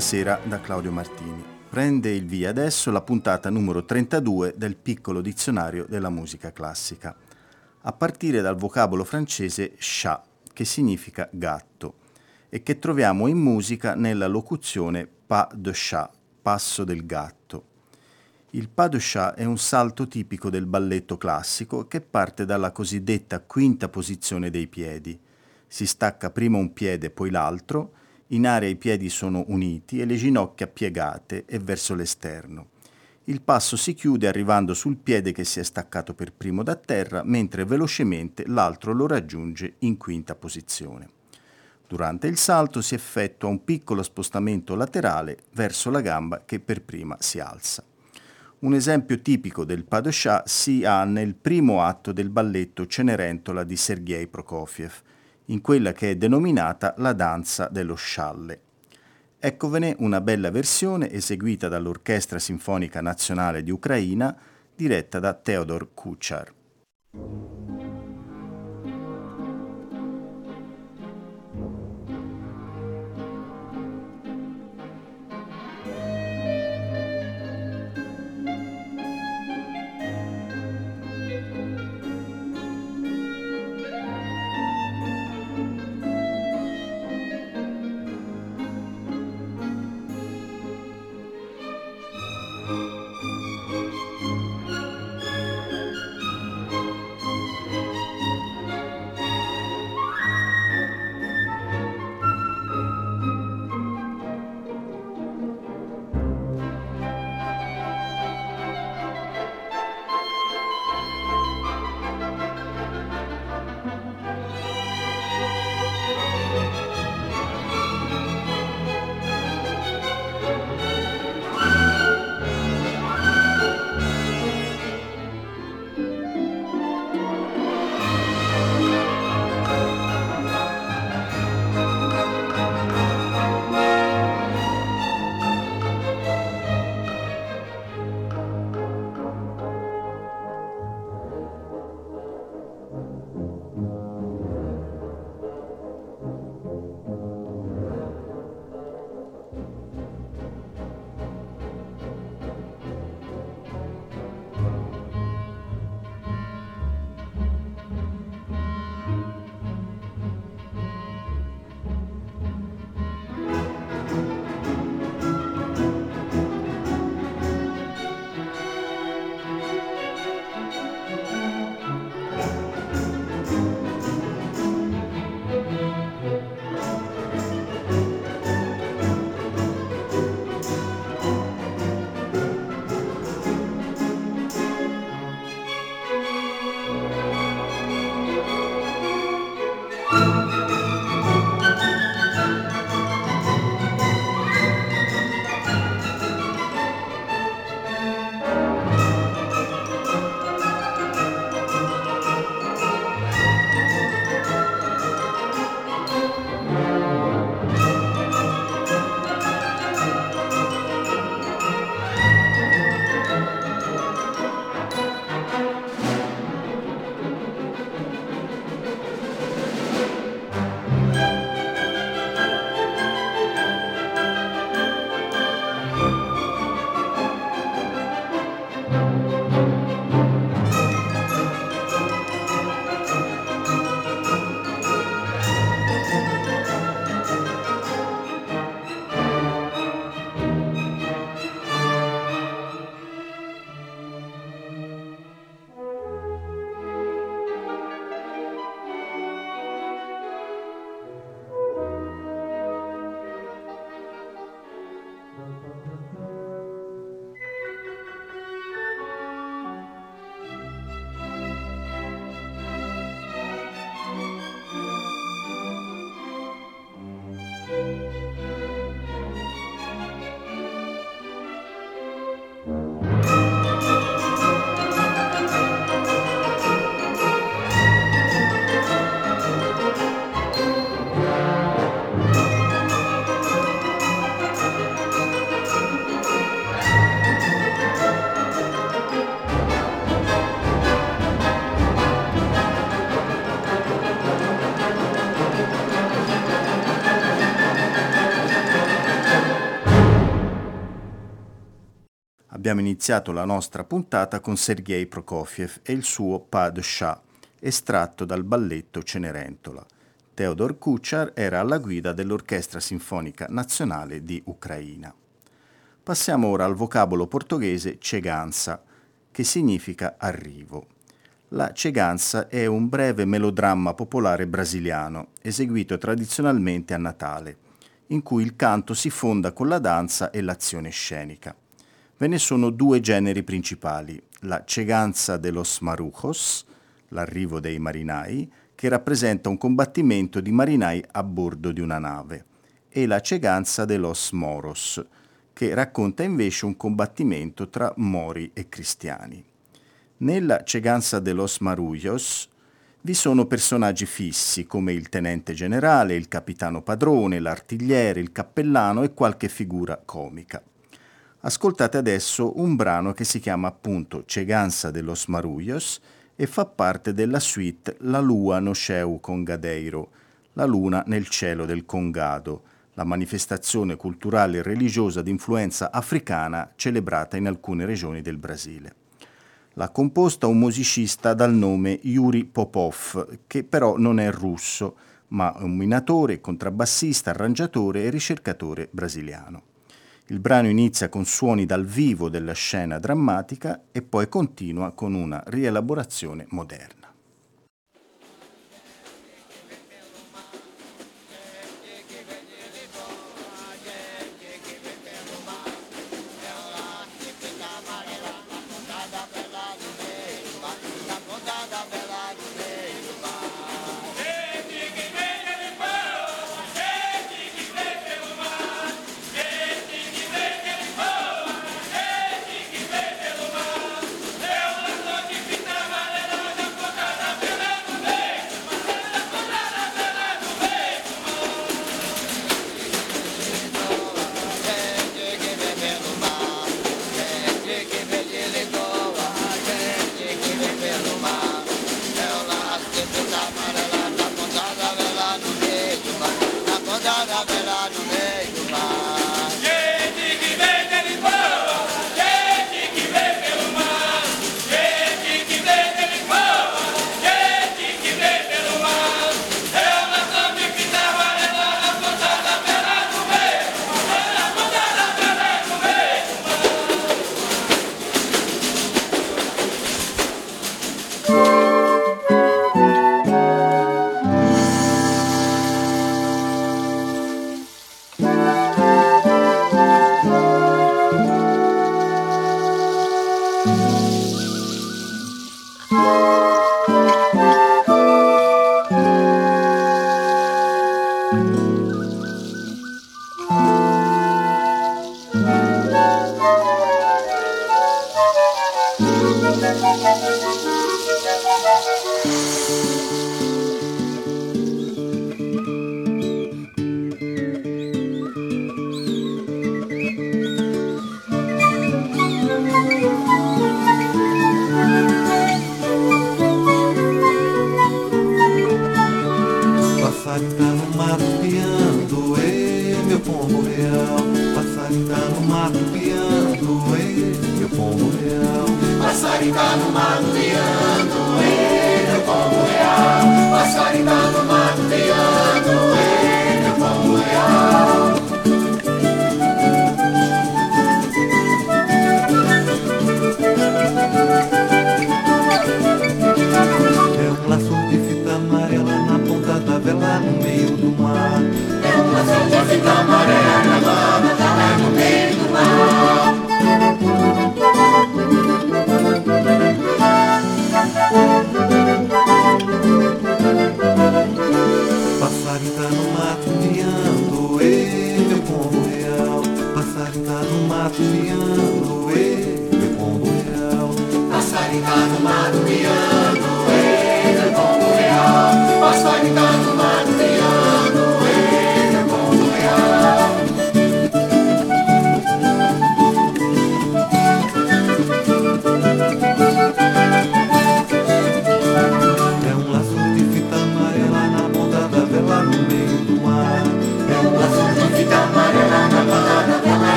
Buonasera da Claudio Martini. Prende il via adesso la puntata numero 32 del piccolo dizionario della musica classica, a partire dal vocabolo francese chat, che significa gatto, e che troviamo in musica nella locuzione pas de chat, passo del gatto. Il pas de chat è un salto tipico del balletto classico che parte dalla cosiddetta quinta posizione dei piedi. Si stacca prima un piede poi l'altro, in area i piedi sono uniti e le ginocchia piegate e verso l'esterno. Il passo si chiude arrivando sul piede che si è staccato per primo da terra, mentre velocemente l'altro lo raggiunge in quinta posizione. Durante il salto si effettua un piccolo spostamento laterale verso la gamba che per prima si alza. Un esempio tipico del chat si ha nel primo atto del balletto Cenerentola di Sergei Prokofiev, in quella che è denominata la danza dello scialle. Eccovene una bella versione eseguita dall'Orchestra Sinfonica Nazionale di Ucraina, diretta da Theodor Kuchar. Abbiamo iniziato la nostra puntata con Sergei Prokofiev e il suo Chat, estratto dal balletto Cenerentola. Theodor Kuchar era alla guida dell'Orchestra Sinfonica Nazionale di Ucraina. Passiamo ora al vocabolo portoghese ceganza, che significa arrivo. La ceganza è un breve melodramma popolare brasiliano, eseguito tradizionalmente a Natale, in cui il canto si fonda con la danza e l'azione scenica. Ve ne sono due generi principali, la ceganza de los marujos, l'arrivo dei marinai, che rappresenta un combattimento di marinai a bordo di una nave, e la ceganza de los moros, che racconta invece un combattimento tra mori e cristiani. Nella Ceganza de los Marullos vi sono personaggi fissi come il tenente generale, il capitano padrone, l'artigliere, il cappellano e qualche figura comica. Ascoltate adesso un brano che si chiama appunto Ceganza de los Marullos e fa parte della suite La Lua no Cheu Congadeiro, la luna nel cielo del Congado, la manifestazione culturale e religiosa di influenza africana celebrata in alcune regioni del Brasile. L'ha composta un musicista dal nome Yuri Popov, che però non è russo, ma è un minatore, contrabbassista, arrangiatore e ricercatore brasiliano. Il brano inizia con suoni dal vivo della scena drammatica e poi continua con una rielaborazione moderna.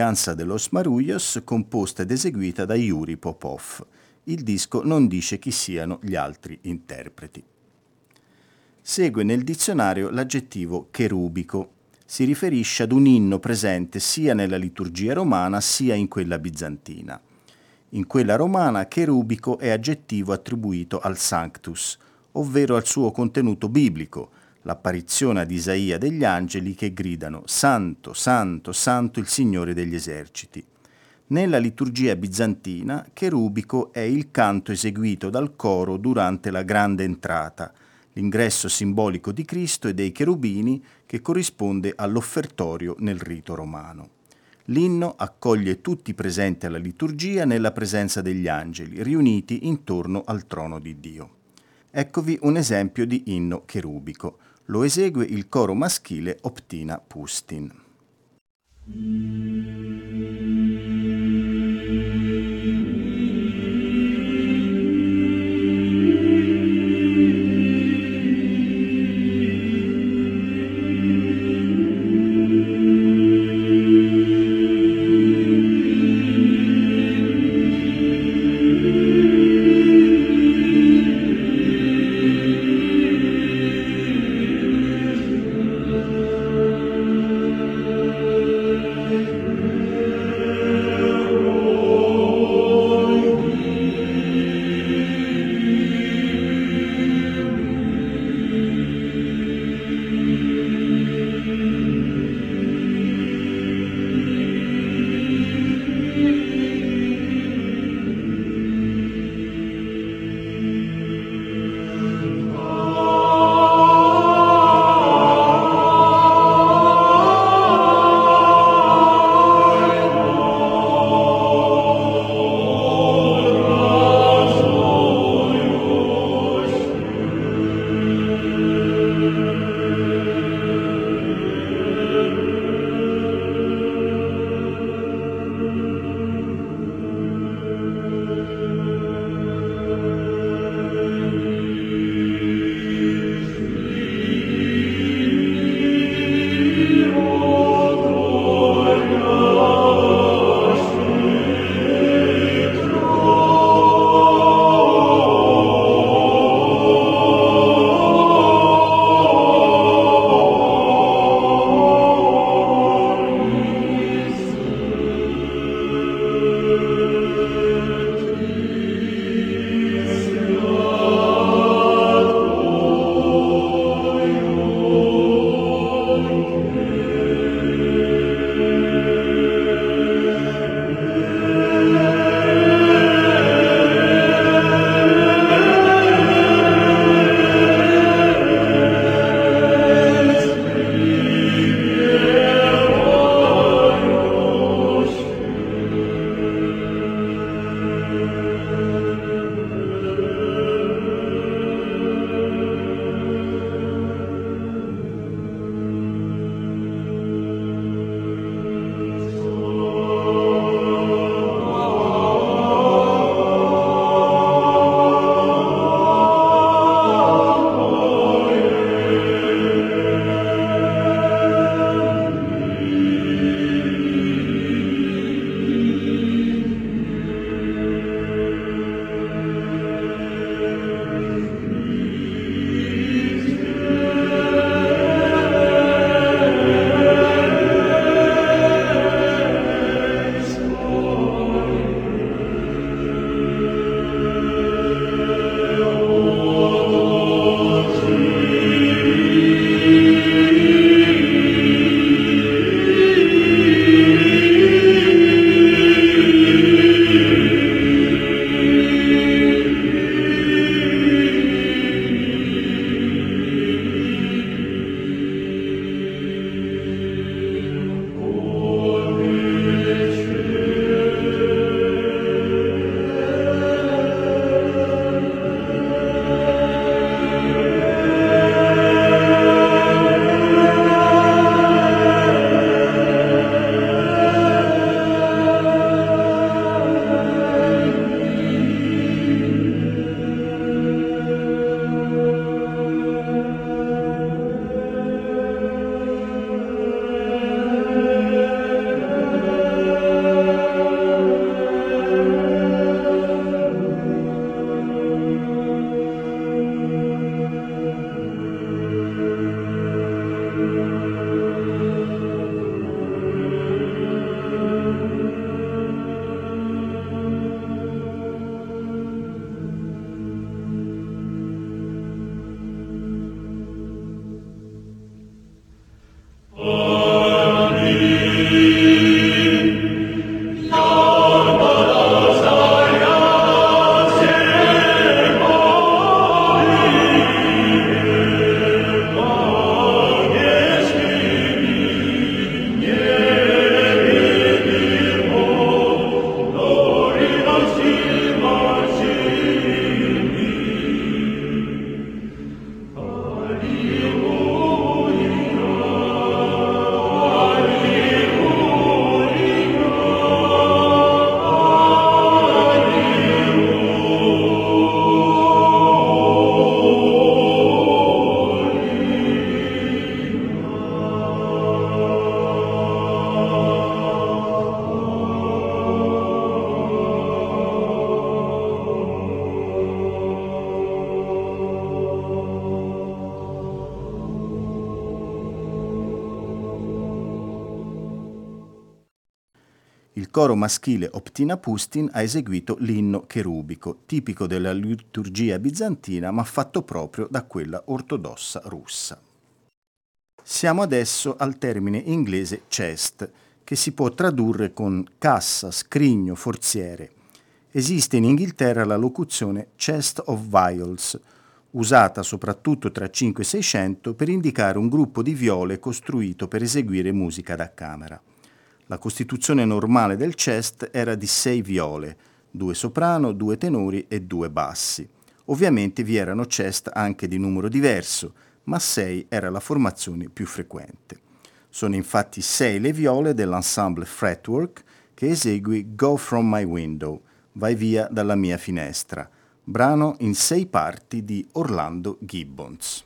Ceganza de los Marullos, composta ed eseguita da Yuri Popov. Il disco non dice chi siano gli altri interpreti. Segue nel dizionario l'aggettivo cherubico. Si riferisce ad un inno presente sia nella liturgia romana sia in quella bizantina. In quella romana cherubico è aggettivo attribuito al Sanctus, ovvero al suo contenuto biblico, l'apparizione ad Isaia degli angeli che gridano Santo, Santo, Santo il Signore degli eserciti. Nella liturgia bizantina, cherubico è il canto eseguito dal coro durante la grande entrata, l'ingresso simbolico di Cristo e dei cherubini che corrisponde all'offertorio nel rito romano. L'inno accoglie tutti i presenti alla liturgia nella presenza degli angeli, riuniti intorno al trono di Dio. Eccovi un esempio di inno cherubico. Lo esegue il coro maschile Optina Pustin. Coro maschile Optina Pustin ha eseguito l'inno cherubico, tipico della liturgia bizantina ma fatto proprio da quella ortodossa russa. Siamo adesso al termine inglese chest, che si può tradurre con cassa, scrigno, forziere. Esiste in Inghilterra la locuzione chest of viols, usata soprattutto tra 5 e 600 per indicare un gruppo di viole costruito per eseguire musica da camera. La costituzione normale del chest era di sei viole, due soprano, due tenori e due bassi. Ovviamente vi erano chest anche di numero diverso, ma sei era la formazione più frequente. Sono infatti sei le viole dell'ensemble Fretwork che esegui Go From My Window, Vai via dalla mia finestra, brano in sei parti di Orlando Gibbons.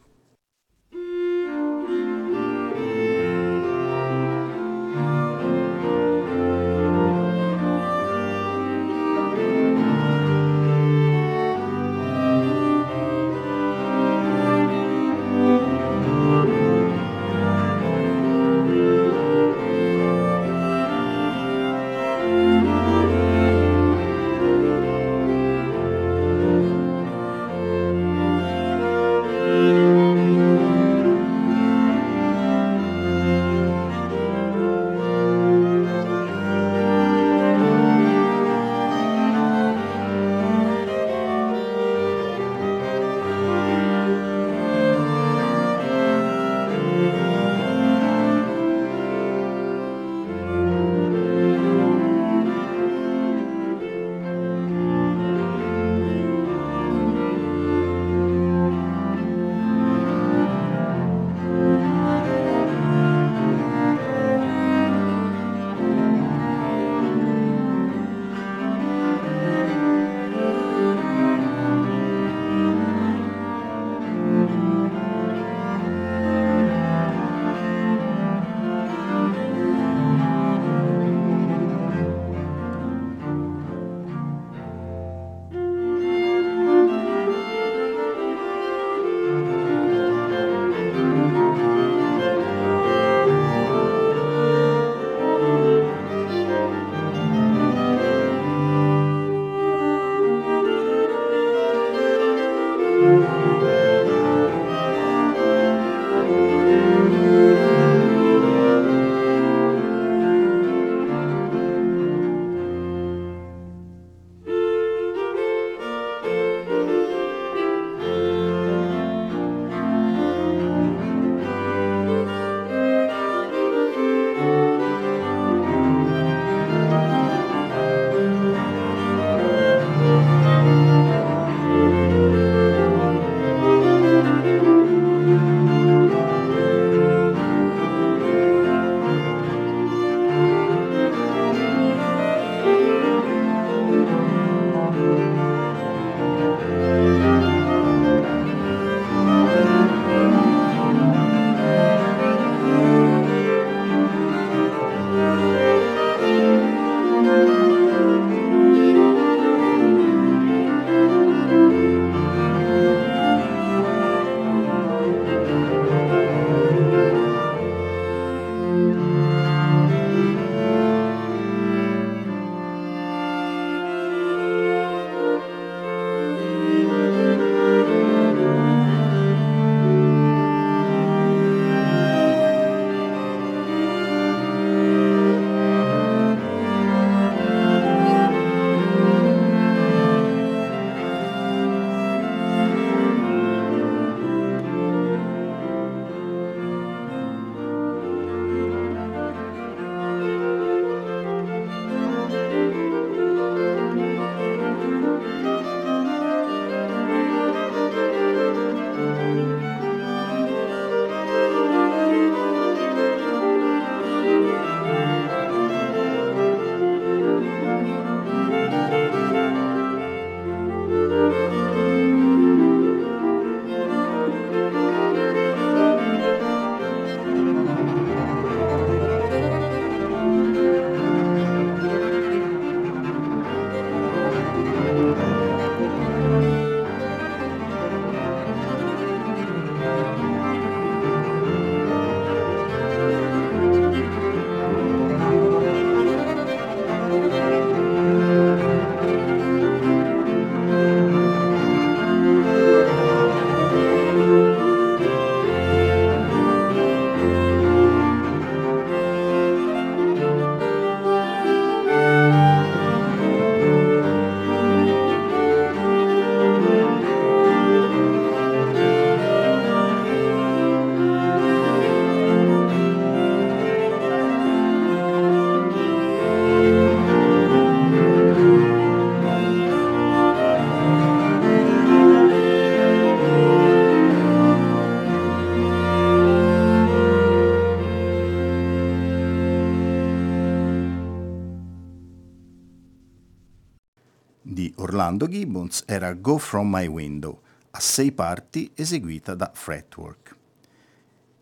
Orlando Gibbons era Go From My Window, a sei parti eseguita da Fretwork.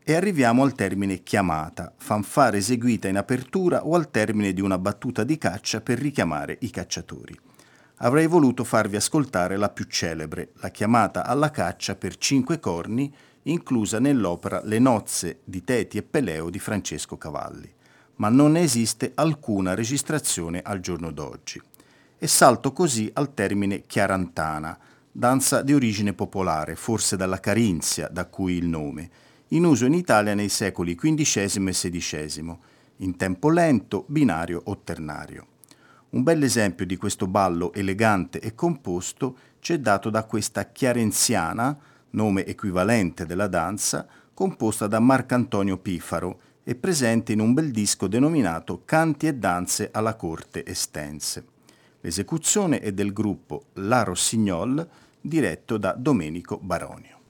E arriviamo al termine chiamata, fanfara eseguita in apertura o al termine di una battuta di caccia per richiamare i cacciatori. Avrei voluto farvi ascoltare la più celebre, la chiamata alla caccia per cinque corni, inclusa nell'opera Le nozze di Teti e Peleo di Francesco Cavalli, ma non ne esiste alcuna registrazione al giorno d'oggi. E salto così al termine chiarantana, danza di origine popolare, forse dalla Carinzia, da cui il nome, in uso in Italia nei secoli XV e XVI, in tempo lento, binario o ternario. Un bel esempio di questo ballo elegante e composto ci è dato da questa chiarenziana, nome equivalente della danza, composta da Marcantonio Pifaro e presente in un bel disco denominato Canti e danze alla corte estense. L'esecuzione è del gruppo La Rossignol, diretto da Domenico Baronio.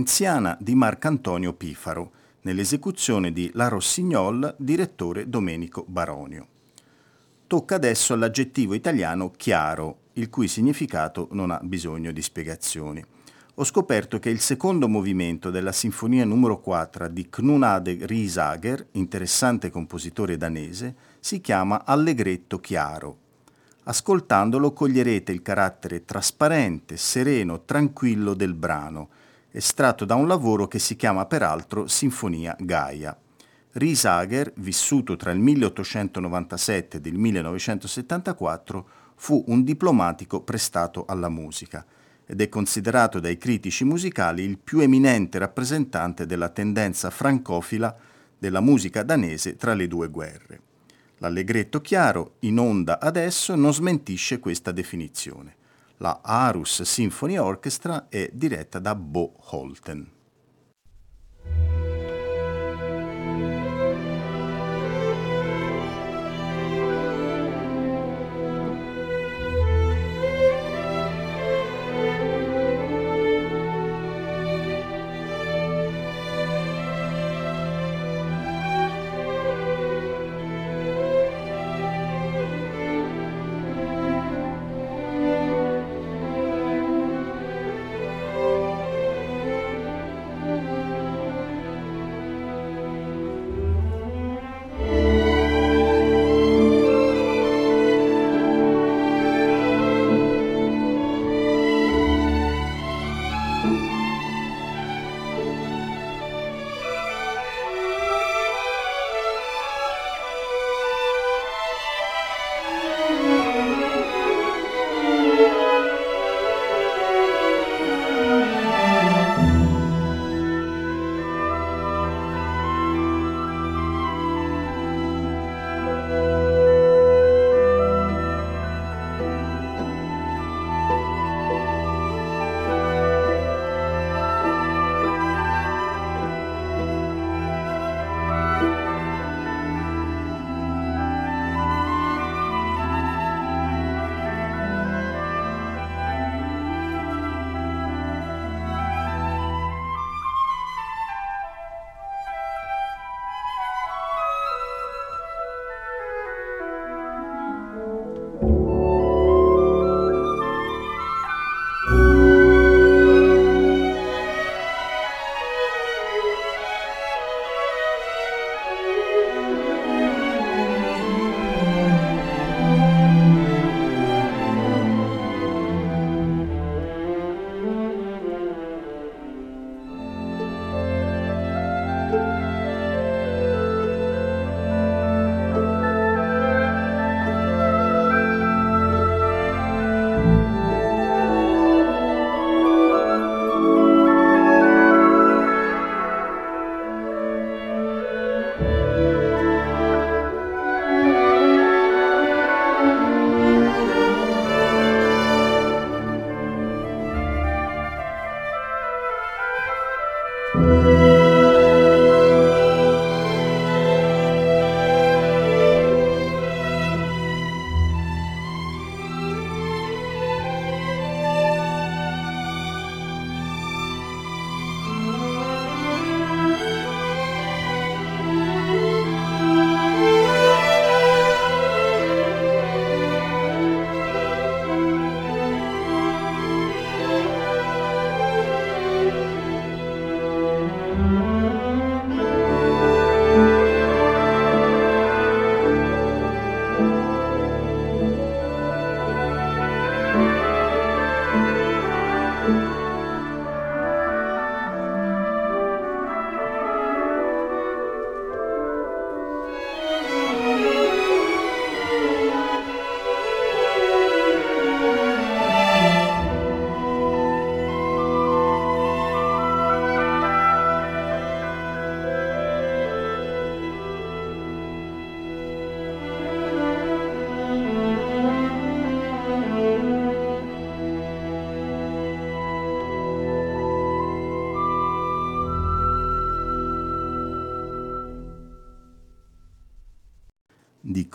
Renziana di Marcantonio Pifaro, nell'esecuzione di La Rossignol, direttore Domenico Baronio. Tocca adesso all'aggettivo italiano chiaro, il cui significato non ha bisogno di spiegazioni. Ho scoperto che il secondo movimento della sinfonia numero 4 di Knunade Riesager, interessante compositore danese, si chiama Allegretto chiaro. Ascoltandolo coglierete il carattere trasparente, sereno, tranquillo del brano, estratto da un lavoro che si chiama peraltro Sinfonia Gaia. Riesager, vissuto tra il 1897 ed il 1974, fu un diplomatico prestato alla musica ed è considerato dai critici musicali il più eminente rappresentante della tendenza francofila della musica danese tra le due guerre. L'allegretto chiaro, in onda adesso, non smentisce questa definizione. La Arus Symphony Orchestra è diretta da Bo Holten.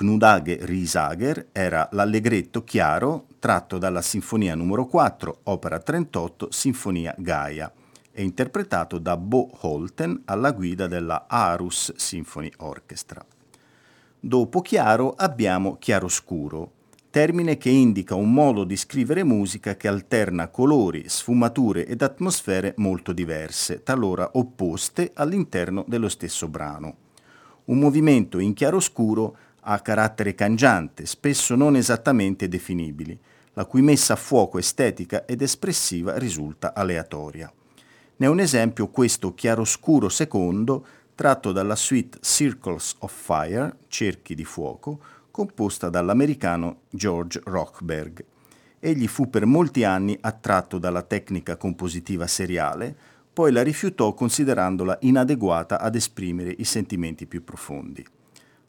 Knudage Risager era l'allegretto chiaro tratto dalla Sinfonia numero 4, opera 38, Sinfonia Gaia, e interpretato da Bo Holten alla guida della Arus Symphony Orchestra. Dopo chiaro abbiamo chiaroscuro, termine che indica un modo di scrivere musica che alterna colori, sfumature ed atmosfere molto diverse, talora opposte all'interno dello stesso brano. Un movimento in chiaroscuro ha carattere cangiante, spesso non esattamente definibili, la cui messa a fuoco estetica ed espressiva risulta aleatoria. Ne è un esempio questo chiaroscuro secondo, tratto dalla suite Circles of Fire, Cerchi di fuoco, composta dall'americano George Rochberg. Egli fu per molti anni attratto dalla tecnica compositiva seriale, poi la rifiutò considerandola inadeguata ad esprimere i sentimenti più profondi.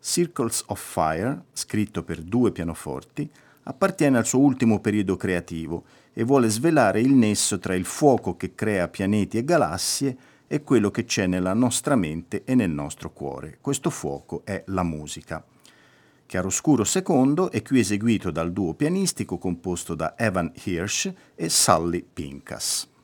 Circles of Fire, scritto per due pianoforti, appartiene al suo ultimo periodo creativo e vuole svelare il nesso tra il fuoco che crea pianeti e galassie e quello che c'è nella nostra mente e nel nostro cuore. Questo fuoco è la musica. Chiaroscuro secondo è qui eseguito dal duo pianistico composto da Evan Hirsch e Sully Pincas.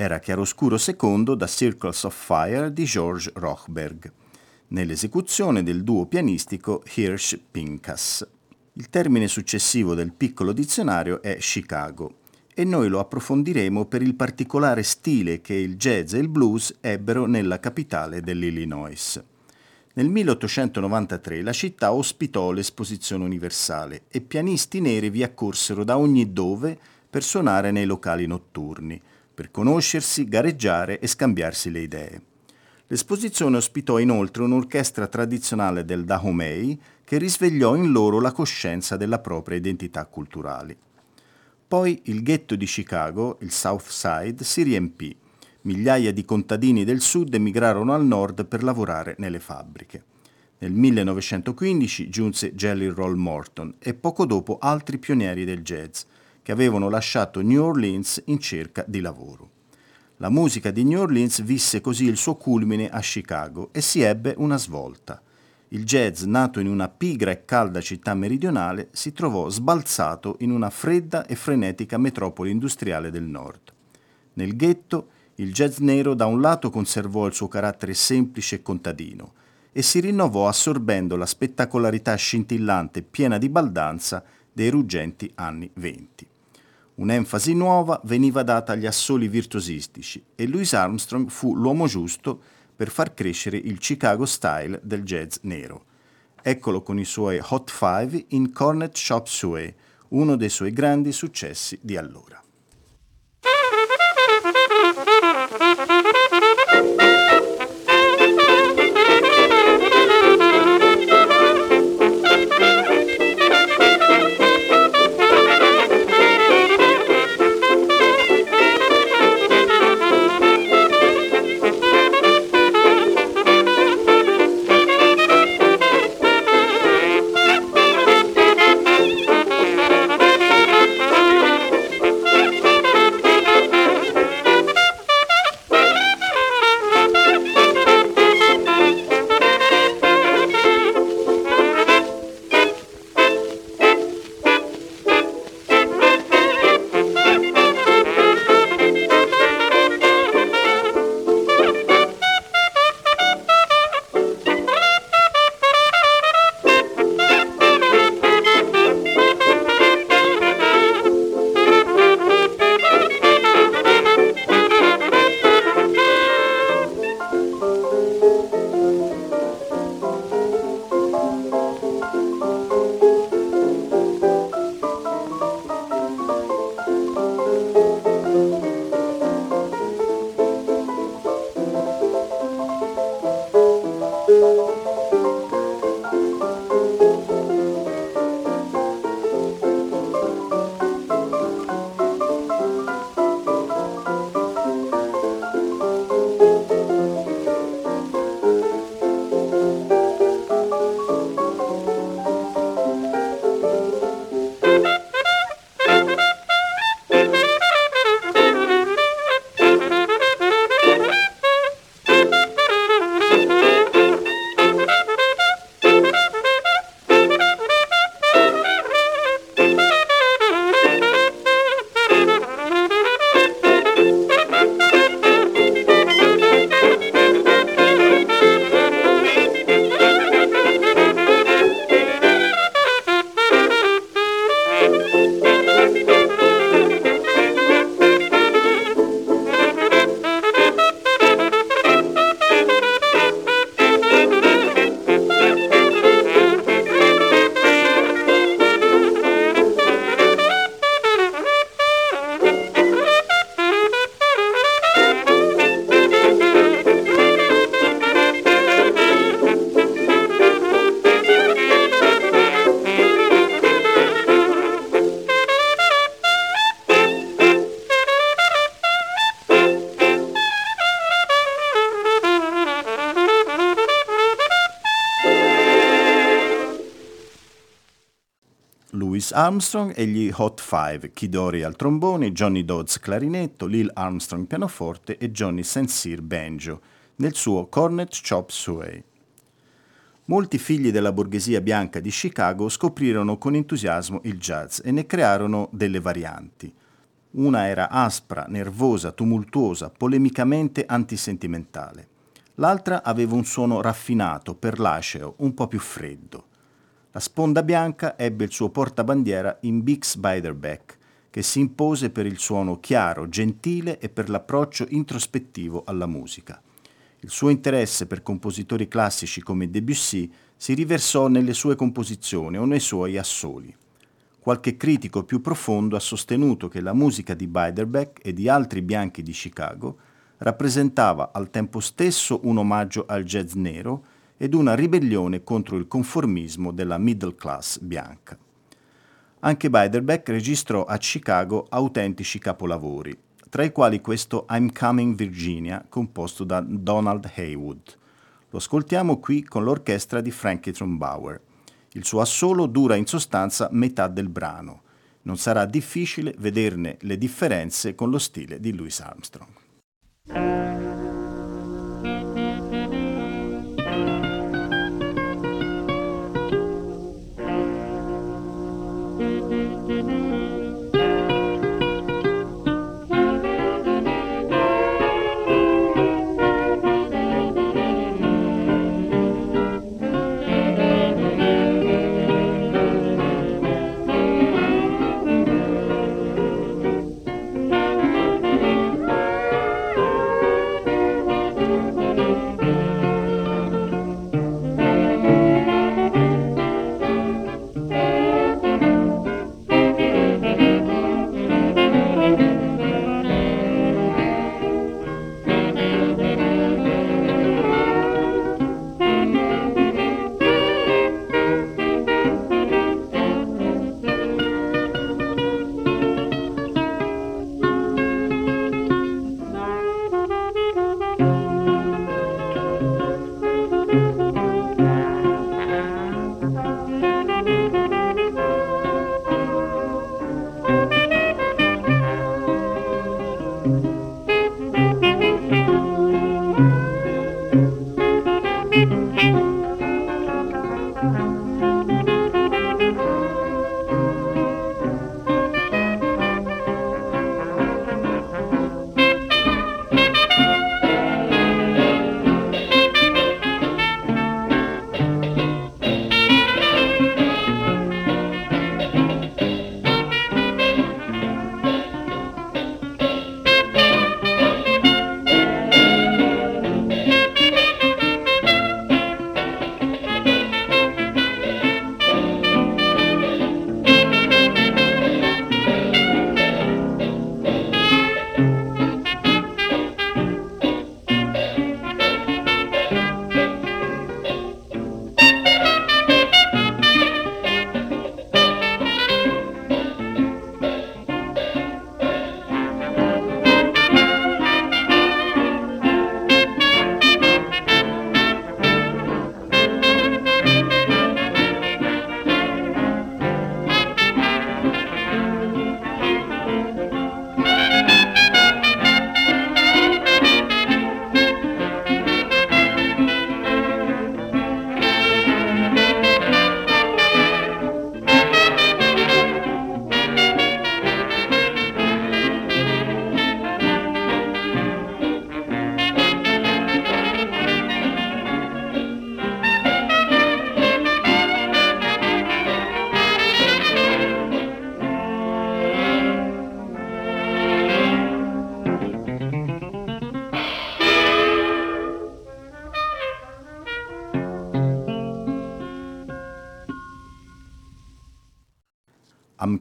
Era Chiaroscuro II da Circles of Fire di George Rochberg, nell'esecuzione del duo pianistico Hirsch-Pincas. Il termine successivo del piccolo dizionario è Chicago e noi lo approfondiremo per il particolare stile che il jazz e il blues ebbero nella capitale dell'Illinois. Nel 1893 la città ospitò l'esposizione universale e pianisti neri vi accorsero da ogni dove per suonare nei locali notturni, per conoscersi, gareggiare e scambiarsi le idee. L'esposizione ospitò inoltre un'orchestra tradizionale del Dahomey che risvegliò in loro la coscienza della propria identità culturali. Poi il ghetto di Chicago, il South Side, si riempì migliaia di contadini del sud emigrarono al nord per lavorare nelle fabbriche. Nel 1915 giunse Jelly Roll Morton e poco dopo altri pionieri del jazz, che avevano lasciato New Orleans in cerca di lavoro. La musica di New Orleans visse così il suo culmine a Chicago e si ebbe una svolta. Il jazz, nato in una pigra e calda città meridionale, si trovò sbalzato in una fredda e frenetica metropoli industriale del nord. Nel ghetto il jazz nero da un lato conservò il suo carattere semplice e contadino e si rinnovò assorbendo la spettacolarità scintillante piena di baldanza dei ruggenti anni venti. Un'enfasi nuova veniva data agli assoli virtuosistici e Louis Armstrong fu l'uomo giusto per far crescere il Chicago style del jazz nero. Eccolo con i suoi Hot Five in Cornet Shop Suey, uno dei suoi grandi successi di allora. Armstrong e gli Hot Five, Kidori al trombone, Johnny Dodds clarinetto, Lil Armstrong pianoforte e Johnny St. Cyr banjo, nel suo Cornet Chop Suey. Molti figli della borghesia bianca di Chicago scoprirono con entusiasmo il jazz e ne crearono delle varianti. Una era aspra, nervosa, tumultuosa, polemicamente antisentimentale. L'altra aveva un suono raffinato, perlaceo, un po' più freddo. La sponda bianca ebbe il suo portabandiera in Bix Beiderbecke, che si impose per il suono chiaro, gentile e per l'approccio introspettivo alla musica. Il suo interesse per compositori classici come Debussy si riversò nelle sue composizioni o nei suoi assoli. Qualche critico più profondo ha sostenuto che la musica di Beiderbecke e di altri bianchi di Chicago rappresentava al tempo stesso un omaggio al jazz nero ed una ribellione contro il conformismo della middle class bianca. Anche Beiderbecke registrò a Chicago autentici capolavori, tra i quali questo I'm Coming Virginia, composto da Donald Haywood. Lo ascoltiamo qui con l'orchestra di Frankie Trumbauer. Il suo assolo dura in sostanza metà del brano. Non sarà difficile vederne le differenze con lo stile di Louis Armstrong.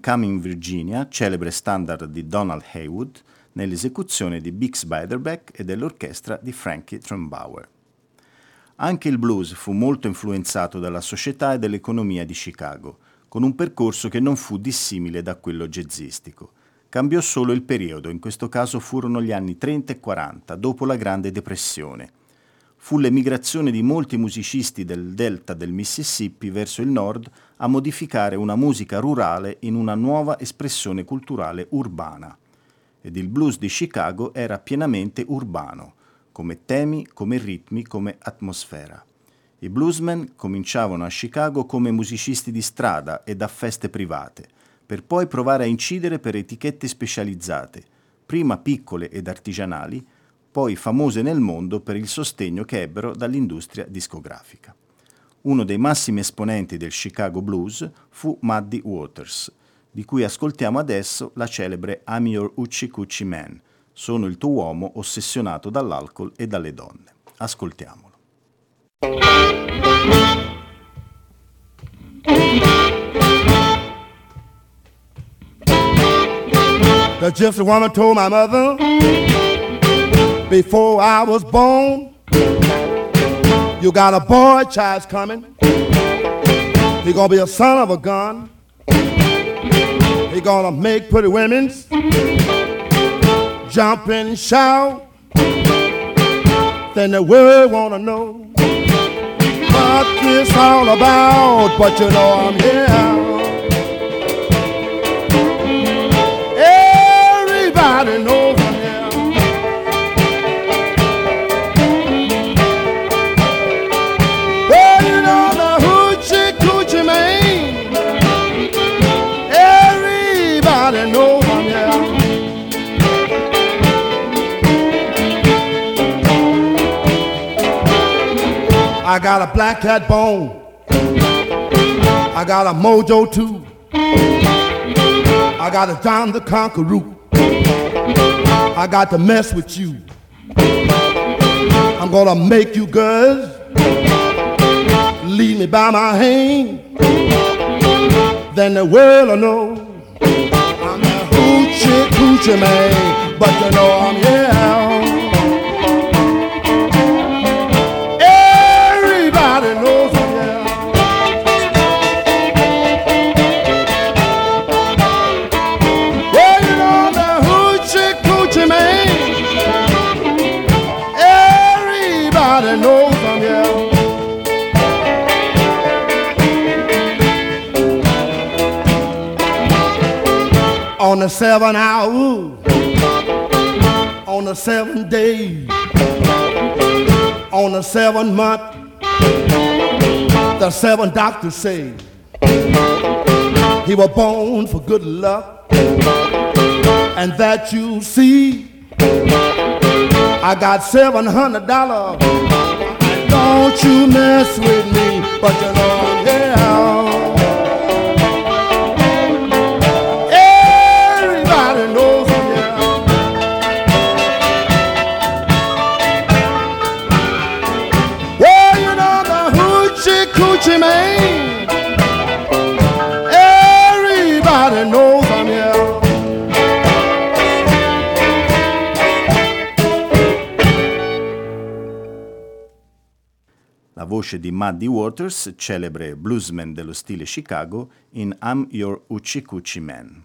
Coming Virginia, celebre standard di Donald Haywood, nell'esecuzione di Bix Beiderbecke e dell'orchestra di Frankie Trumbauer. Anche il blues fu molto influenzato dalla società e dall'economia di Chicago, con un percorso che non fu dissimile da quello jazzistico. Cambiò solo il periodo, in questo caso furono gli anni 30 e 40, dopo la Grande Depressione, fu l'emigrazione di molti musicisti del delta del Mississippi verso il nord a modificare una musica rurale in una nuova espressione culturale urbana. Ed il blues di Chicago era pienamente urbano, come temi, come ritmi, come atmosfera. I bluesmen cominciavano a Chicago come musicisti di strada e da feste private, per poi provare a incidere per etichette specializzate, prima piccole ed artigianali, poi famose nel mondo per il sostegno che ebbero dall'industria discografica. Uno dei massimi esponenti del Chicago Blues fu Muddy Waters, di cui ascoltiamo adesso la celebre I'm Your Ucci Cucci Man, sono il tuo uomo ossessionato dall'alcol e dalle donne. Ascoltiamolo. The gypsy woman told my mother before I was born, you got a boy child's coming. He gonna be a son of a gun. He gonna make pretty women's jump and shout. Then the world wanna know what this all about. But you know I'm here. Everybody knows I got a black cat bone. I got a mojo too. I got a John the Conqueror. I got to mess with you. I'm gonna make you girls lead me by my hand. Then the world will know I'm a hoochie coochie man, but you know I'm yeah. The seven hour, on the seven day, on the seven month, the seven doctors say he was born for good luck and that you see I got seven hundred dollars. Don't you mess with me, but you know, yeah. Voce di Muddy Waters, celebre bluesman dello stile Chicago, in I'm Your Uchi Man.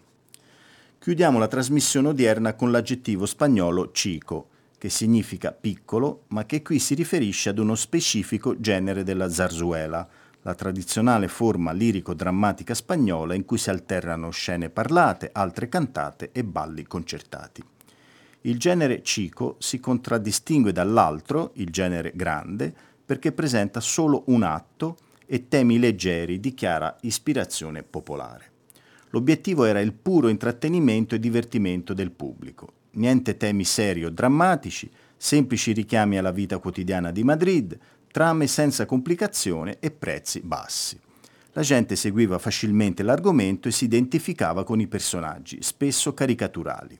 Chiudiamo la trasmissione odierna con l'aggettivo spagnolo chico, che significa piccolo, ma che qui si riferisce ad uno specifico genere della zarzuela, la tradizionale forma lirico-drammatica spagnola in cui si alternano scene parlate, altre cantate e balli concertati. Il genere cico si contraddistingue dall'altro, il genere grande, perché presenta solo un atto e temi leggeri di chiara ispirazione popolare. L'obiettivo era il puro intrattenimento e divertimento del pubblico. Niente temi seri o drammatici, semplici richiami alla vita quotidiana di Madrid, trame senza complicazione e prezzi bassi. La gente seguiva facilmente l'argomento e si identificava con i personaggi, spesso caricaturali.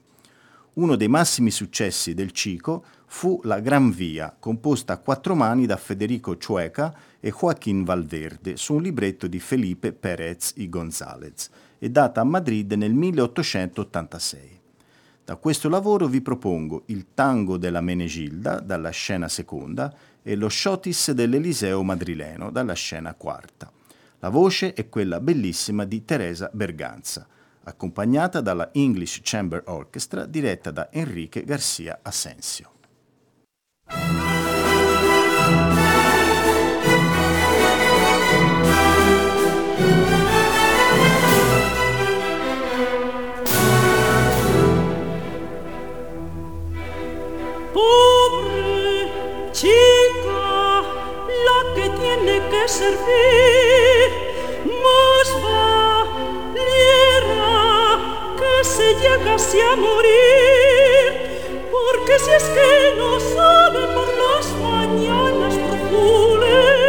Uno dei massimi successi del Cico fu La Gran Via, composta a quattro mani da Federico Chueca e Joaquín Valverde su un libretto di Felipe Pérez y González e data a Madrid nel 1886. Da questo lavoro vi propongo il Tango della Menegilda dalla scena seconda e lo Schotis dell'Eliseo madrileno dalla scena quarta. La voce è quella bellissima di Teresa Berganza, accompagnata dalla English Chamber Orchestra diretta da Enrique Garcia Asensio. Pobre chica, la que tiene que servir, llegase a morir, porque si es que no sale por las mañanas julear,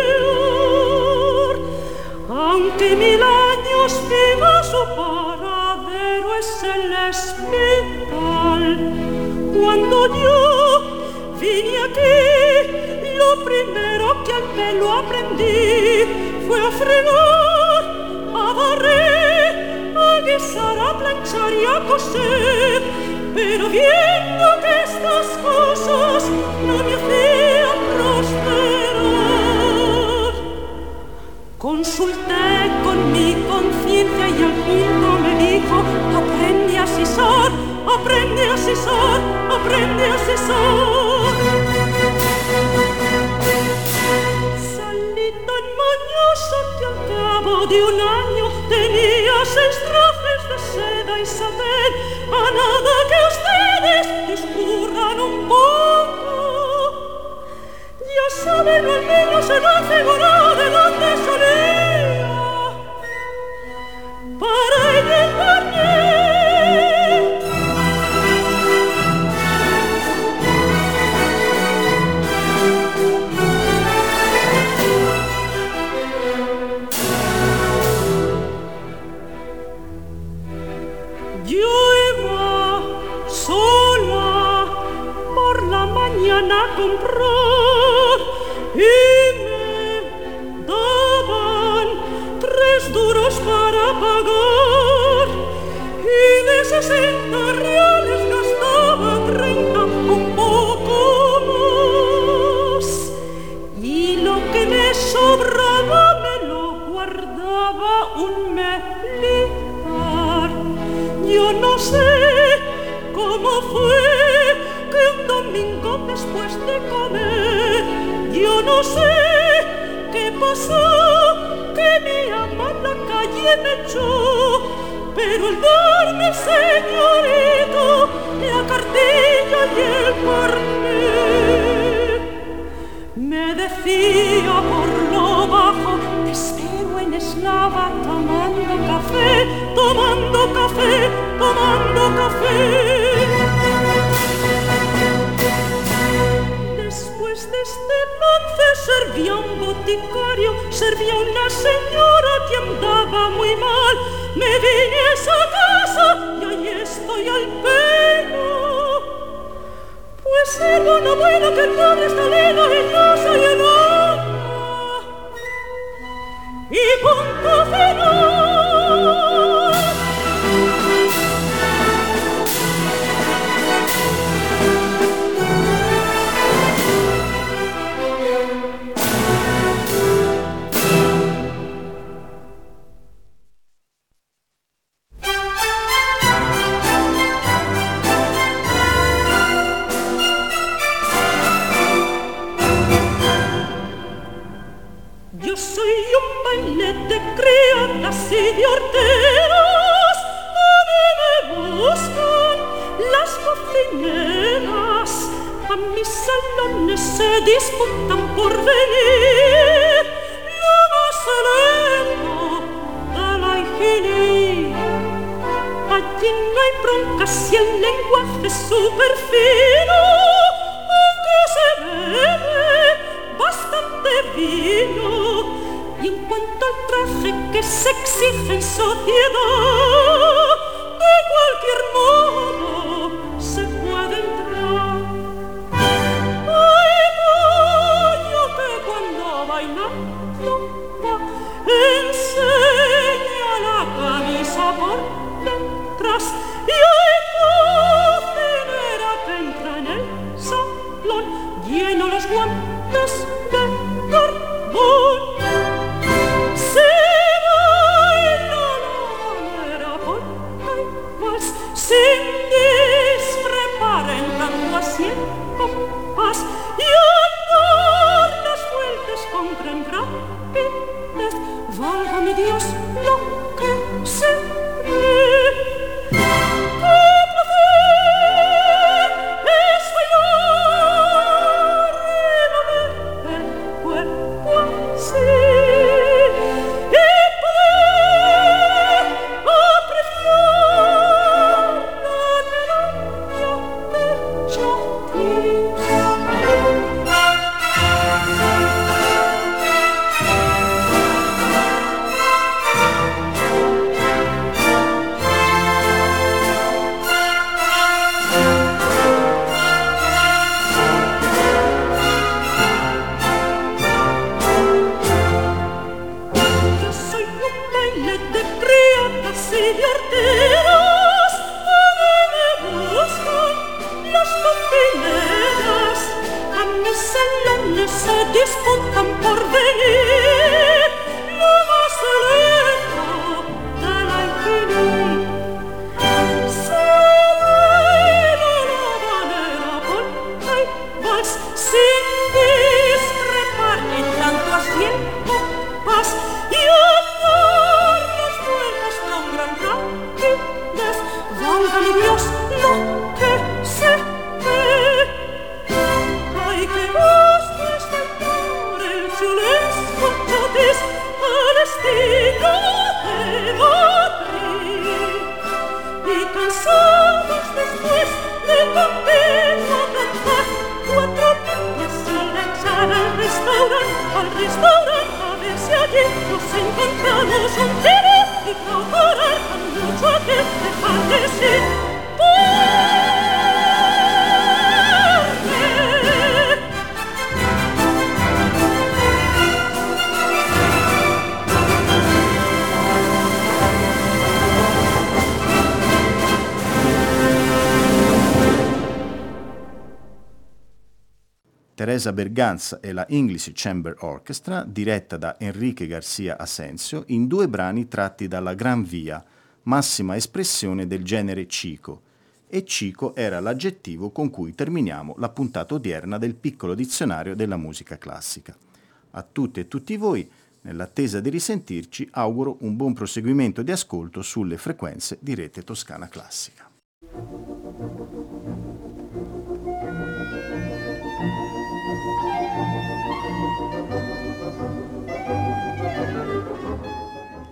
aunque mil años viva su paradero es el hospital. Cuando yo vine aquí, lo primero que al pelo aprendí fue a fregar, a barrer, a guisar, a planchar y a coser. Pero viendo que estas cosas no me hacían prosperar, consulté con mi conciencia y al punto me dijo, aprende a cesar, aprende a cesar, aprende a cesar. Saben al menos en la Yo no sé qué pasó, que mi ama la calle me echó, pero el darme señorito la cartilla y el carnet me decía por lo bajo espero en eslava tomando café, tomando café, tomando café. Servía un boticario, servía una señora que andaba muy mal. Me vine a esa casa y ahí estoy al pelo. Pues hermano bueno que el padre está lejos y el alma. Y punto final. Teresa Berganza e la English Chamber Orchestra, diretta da Enrique Garcia Asensio, in due brani tratti dalla Gran Via, massima espressione del genere cico, e cico era l'aggettivo con cui terminiamo la puntata odierna del piccolo dizionario della musica classica. A tutte e tutti voi, nell'attesa di risentirci, auguro un buon proseguimento di ascolto sulle frequenze di Rete Toscana Classica.